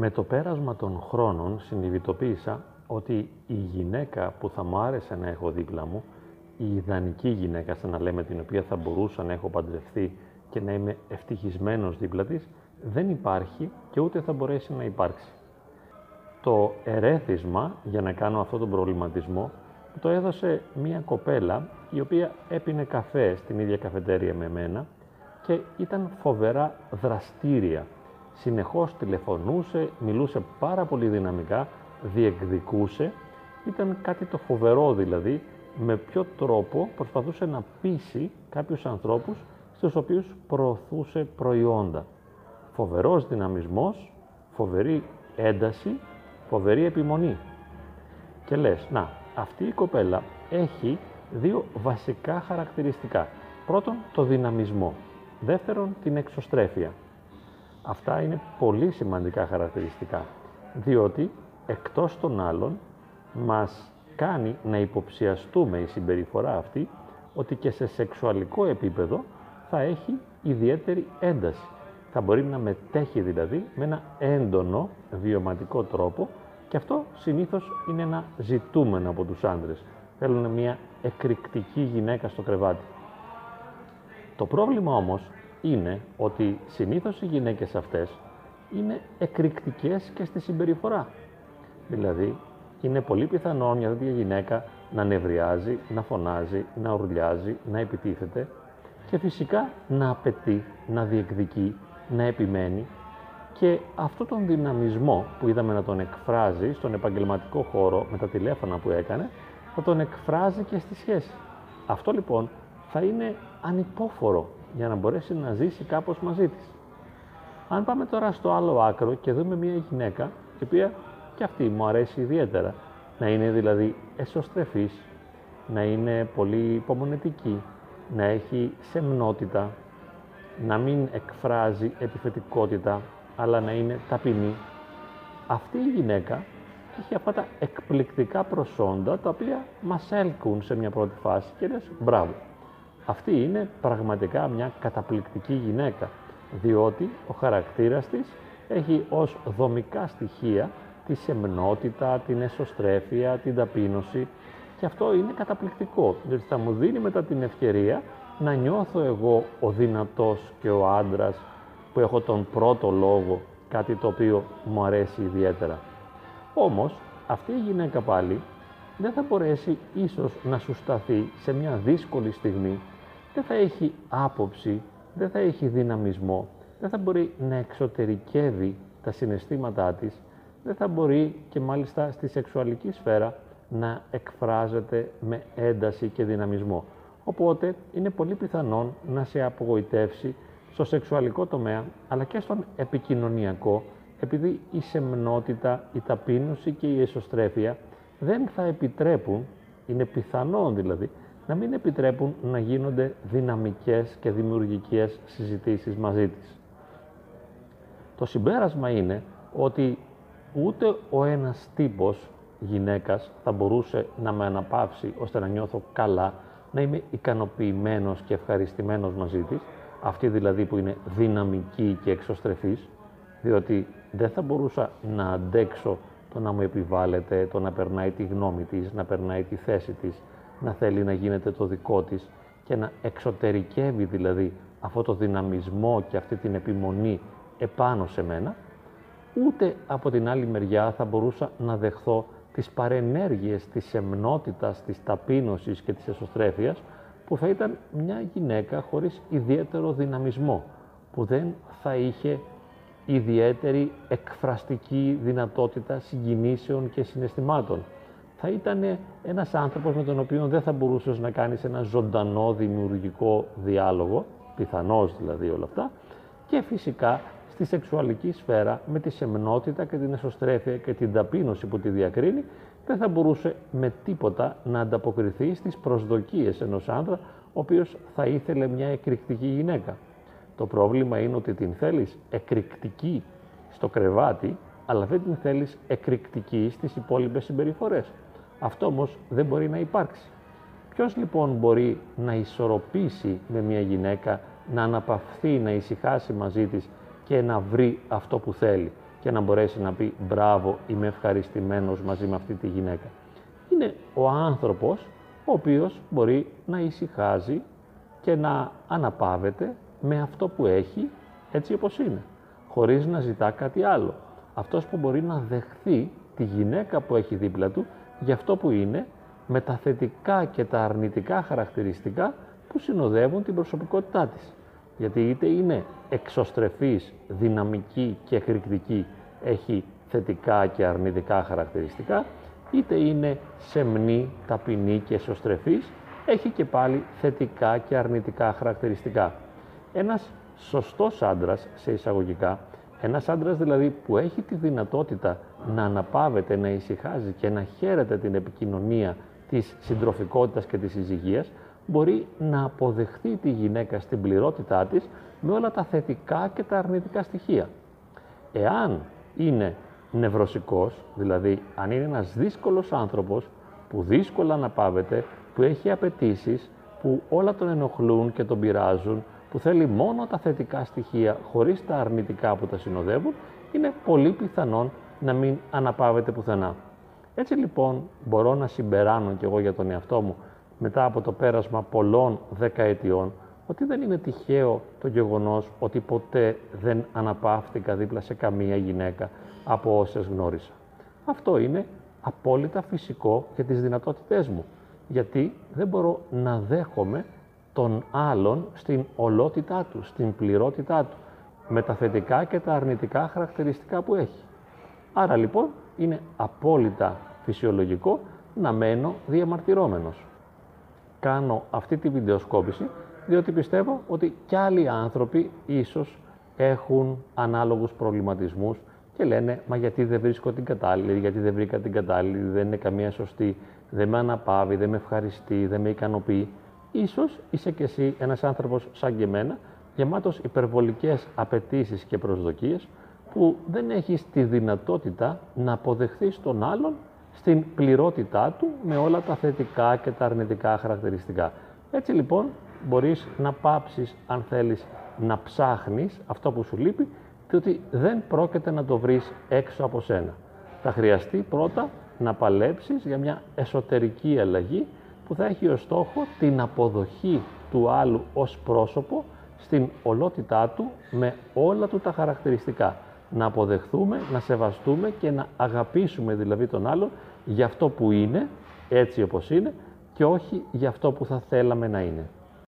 Με το πέρασμα των χρόνων συνειδητοποίησα ότι η γυναίκα που θα μου άρεσε να έχω δίπλα μου, η ιδανική γυναίκα, σαν να λέμε, την οποία θα μπορούσα να έχω παντρευτεί και να είμαι ευτυχισμένος δίπλα της, δεν υπάρχει και ούτε θα μπορέσει να υπάρξει. Το ερέθισμα για να κάνω αυτό τον προβληματισμό το έδωσε μία κοπέλα η οποία έπινε καφέ στην ίδια καφετέρια με μένα και ήταν φοβερά δραστήρια. Συνεχώς τηλεφωνούσε, μιλούσε πάρα πολύ δυναμικά, διεκδικούσε. Ήταν κάτι το φοβερό δηλαδή, με ποιο τρόπο προσπαθούσε να πείσει κάποιους ανθρώπους στους οποίους προωθούσε προϊόντα. Φοβερός δυναμισμός, φοβερή ένταση, φοβερή επιμονή. Και λες, να, αυτή η κοπέλα έχει δύο βασικά χαρακτηριστικά. Πρώτον, το δυναμισμό. Δεύτερον, την εξωστρέφεια. Αυτά είναι πολύ σημαντικά χαρακτηριστικά, διότι εκτός των άλλων μας κάνει να υποψιαστούμε η συμπεριφορά αυτή ότι και σε σεξουαλικό επίπεδο θα έχει ιδιαίτερη ένταση. Θα μπορεί να μετέχει δηλαδή με ένα έντονο βιωματικό τρόπο και αυτό συνήθως είναι ένα ζητούμενο από τους άντρες. Θέλουν μια εκρηκτική γυναίκα στο κρεβάτι. Το πρόβλημα όμως είναι ότι συνήθως οι γυναίκες αυτές είναι εκρηκτικές και στη συμπεριφορά. Δηλαδή, είναι πολύ πιθανό μια τέτοια γυναίκα να νευριάζει, να φωνάζει, να ουρλιάζει, να επιτίθεται και φυσικά να απαιτεί, να διεκδικεί, να επιμένει και αυτό τον δυναμισμό που είδαμε να τον εκφράζει στον επαγγελματικό χώρο με τα τηλέφωνα που έκανε, θα τον εκφράζει και στη σχέση. Αυτό λοιπόν θα είναι ανυπόφορο για να μπορέσει να ζήσει κάπως μαζί της. Αν πάμε τώρα στο άλλο άκρο και δούμε μια γυναίκα, η οποία και αυτή μου αρέσει ιδιαίτερα, να είναι δηλαδή εσωστρεφής, να είναι πολύ υπομονετική, να έχει σεμνότητα, να μην εκφράζει επιθετικότητα, αλλά να είναι ταπεινή. Αυτή η γυναίκα έχει αυτά τα εκπληκτικά προσόντα τα οποία μας έλκουν σε μια πρώτη φάση και λες μπράβο. Αυτή είναι πραγματικά μια καταπληκτική γυναίκα, διότι ο χαρακτήρας της έχει ως δομικά στοιχεία τη σεμνότητα, την εσωστρέφεια, την ταπείνωση και αυτό είναι καταπληκτικό, διότι θα μου δίνει μετά την ευκαιρία να νιώθω εγώ ο δυνατός και ο άντρας που έχω τον πρώτο λόγο, κάτι το οποίο μου αρέσει ιδιαίτερα. Όμως, αυτή η γυναίκα πάλι δεν θα μπορέσει ίσως να σου σταθεί σε μια δύσκολη στιγμή, δεν θα έχει άποψη, δεν θα έχει δυναμισμό, δεν θα μπορεί να εξωτερικεύει τα συναισθήματά της, δεν θα μπορεί και μάλιστα στη σεξουαλική σφαίρα να εκφράζεται με ένταση και δυναμισμό. Οπότε είναι πολύ πιθανόν να σε απογοητεύσει στο σεξουαλικό τομέα, αλλά και στον επικοινωνιακό, επειδή η σεμνότητα, η ταπείνωση και η εσωστρέφεια δεν θα επιτρέπουν, είναι πιθανόν δηλαδή, να μην επιτρέπουν να γίνονται δυναμικές και δημιουργικές συζητήσεις μαζί της. Το συμπέρασμα είναι ότι ούτε ο ένας τύπος γυναίκας θα μπορούσε να με αναπαύσει ώστε να νιώθω καλά, να είμαι ικανοποιημένος και ευχαριστημένος μαζί της, αυτή δηλαδή που είναι δυναμική και εξωστρεφής, διότι δεν θα μπορούσα να αντέξω το να μου επιβάλλεται, το να περνάει τη γνώμη της, να περνάει τη θέση της, να θέλει να γίνεται το δικό της και να εξωτερικεύει δηλαδή αυτό το δυναμισμό και αυτή την επιμονή επάνω σε μένα, ούτε από την άλλη μεριά θα μπορούσα να δεχθώ τις παρενέργειες της εμνότητας, της ταπείνωσης και της εσωστρέφειας που θα ήταν μια γυναίκα χωρίς ιδιαίτερο δυναμισμό, που δεν θα είχε ιδιαίτερη εκφραστική δυνατότητα συγκινήσεων και συναισθημάτων. Θα ήταν ένας άνθρωπος με τον οποίο δεν θα μπορούσες να κάνεις ένα ζωντανό δημιουργικό διάλογο, πιθανώς δηλαδή όλα αυτά, και φυσικά στη σεξουαλική σφαίρα με τη σεμνότητα και την εσωστρέφεια και την ταπείνωση που τη διακρίνει δεν θα μπορούσε με τίποτα να ανταποκριθεί στις προσδοκίες ενός άντρα ο οποίος θα ήθελε μια εκρηκτική γυναίκα. Το πρόβλημα είναι ότι την θέλεις εκρηκτική στο κρεβάτι, αλλά δεν την θέλεις εκρηκτική στις υπόλοιπες συμπεριφορές. Αυτό όμως δεν μπορεί να υπάρξει. Ποιος λοιπόν μπορεί να ισορροπήσει με μια γυναίκα, να αναπαυθεί, να ησυχάσει μαζί της και να βρει αυτό που θέλει και να μπορέσει να πει μπράβο, είμαι ευχαριστημένος μαζί με αυτή τη γυναίκα. Είναι ο άνθρωπος ο οποίος μπορεί να ησυχάζει και να αναπαύεται με αυτό που έχει έτσι όπως είναι, χωρίς να ζητά κάτι άλλο. Αυτός που μπορεί να δεχθεί τη γυναίκα που έχει δίπλα του για αυτό που είναι, με τα θετικά και τα αρνητικά χαρακτηριστικά που συνοδεύουν την προσωπικότητά της. Γιατί είτε είναι εξωστρεφής, δυναμική και εκρηκτική, έχει θετικά και αρνητικά χαρακτηριστικά, είτε είναι σεμνή, ταπεινή και εσωστρεφής, έχει και πάλι θετικά και αρνητικά χαρακτηριστικά. Ένας σωστός άντρας, σε εισαγωγικά, ένας άντρας δηλαδή που έχει τη δυνατότητα να αναπαύεται, να ησυχάζει και να χαίρεται την επικοινωνία της συντροφικότητας και της συζυγίας, μπορεί να αποδεχθεί τη γυναίκα στην πληρότητά της με όλα τα θετικά και τα αρνητικά στοιχεία. Εάν είναι νευρωσικός, δηλαδή αν είναι ένας δύσκολος άνθρωπος που δύσκολα αναπαύεται, που έχει απαιτήσεις, που όλα τον ενοχλούν και τον πειράζουν, που θέλει μόνο τα θετικά στοιχεία χωρίς τα αρνητικά που τα συνοδεύουν, είναι πολύ πιθανόν να μην αναπαύεται πουθενά. Έτσι λοιπόν μπορώ να συμπεράνω κι εγώ για τον εαυτό μου μετά από το πέρασμα πολλών δεκαετιών ότι δεν είναι τυχαίο το γεγονός ότι ποτέ δεν αναπαύτηκα δίπλα σε καμία γυναίκα από όσες γνώρισα. Αυτό είναι απόλυτα φυσικό για τις δυνατότητές μου, γιατί δεν μπορώ να δέχομαι τον άλλον στην ολότητά τους, στην πληρότητά του, με τα θετικά και τα αρνητικά χαρακτηριστικά που έχει. Άρα λοιπόν είναι απόλυτα φυσιολογικό να μένω διαμαρτυρόμενος. Κάνω αυτή τη βιντεοσκόπηση διότι πιστεύω ότι κι άλλοι άνθρωποι ίσως έχουν ανάλογους προβληματισμούς και λένε «Μα γιατί δεν βρίσκω την κατάλληλη, γιατί δεν βρήκα την κατάλληλη, δεν είναι καμία σωστή, δεν με αναπαύει, δεν με ευχαριστεί, δεν με ικανοποιεί». Ίσως είσαι κι εσύ ένας άνθρωπος σαν και εμένα, γεμάτος υπερβολικές απαιτήσεις και προσδοκίες, που δεν έχεις τη δυνατότητα να αποδεχθείς τον άλλον στην πληρότητά του με όλα τα θετικά και τα αρνητικά χαρακτηριστικά. Έτσι λοιπόν μπορείς να πάψεις αν θέλεις να ψάχνεις αυτό που σου λείπει διότι δεν πρόκειται να το βρεις έξω από σένα. Θα χρειαστεί πρώτα να παλέψεις για μια εσωτερική αλλαγή που θα έχει ως στόχο την αποδοχή του άλλου ως πρόσωπο στην ολότητά του με όλα του τα χαρακτηριστικά. Να αποδεχθούμε, να σεβαστούμε και να αγαπήσουμε δηλαδή τον άλλον για αυτό που είναι, έτσι όπως είναι, και όχι για αυτό που θα θέλαμε να είναι.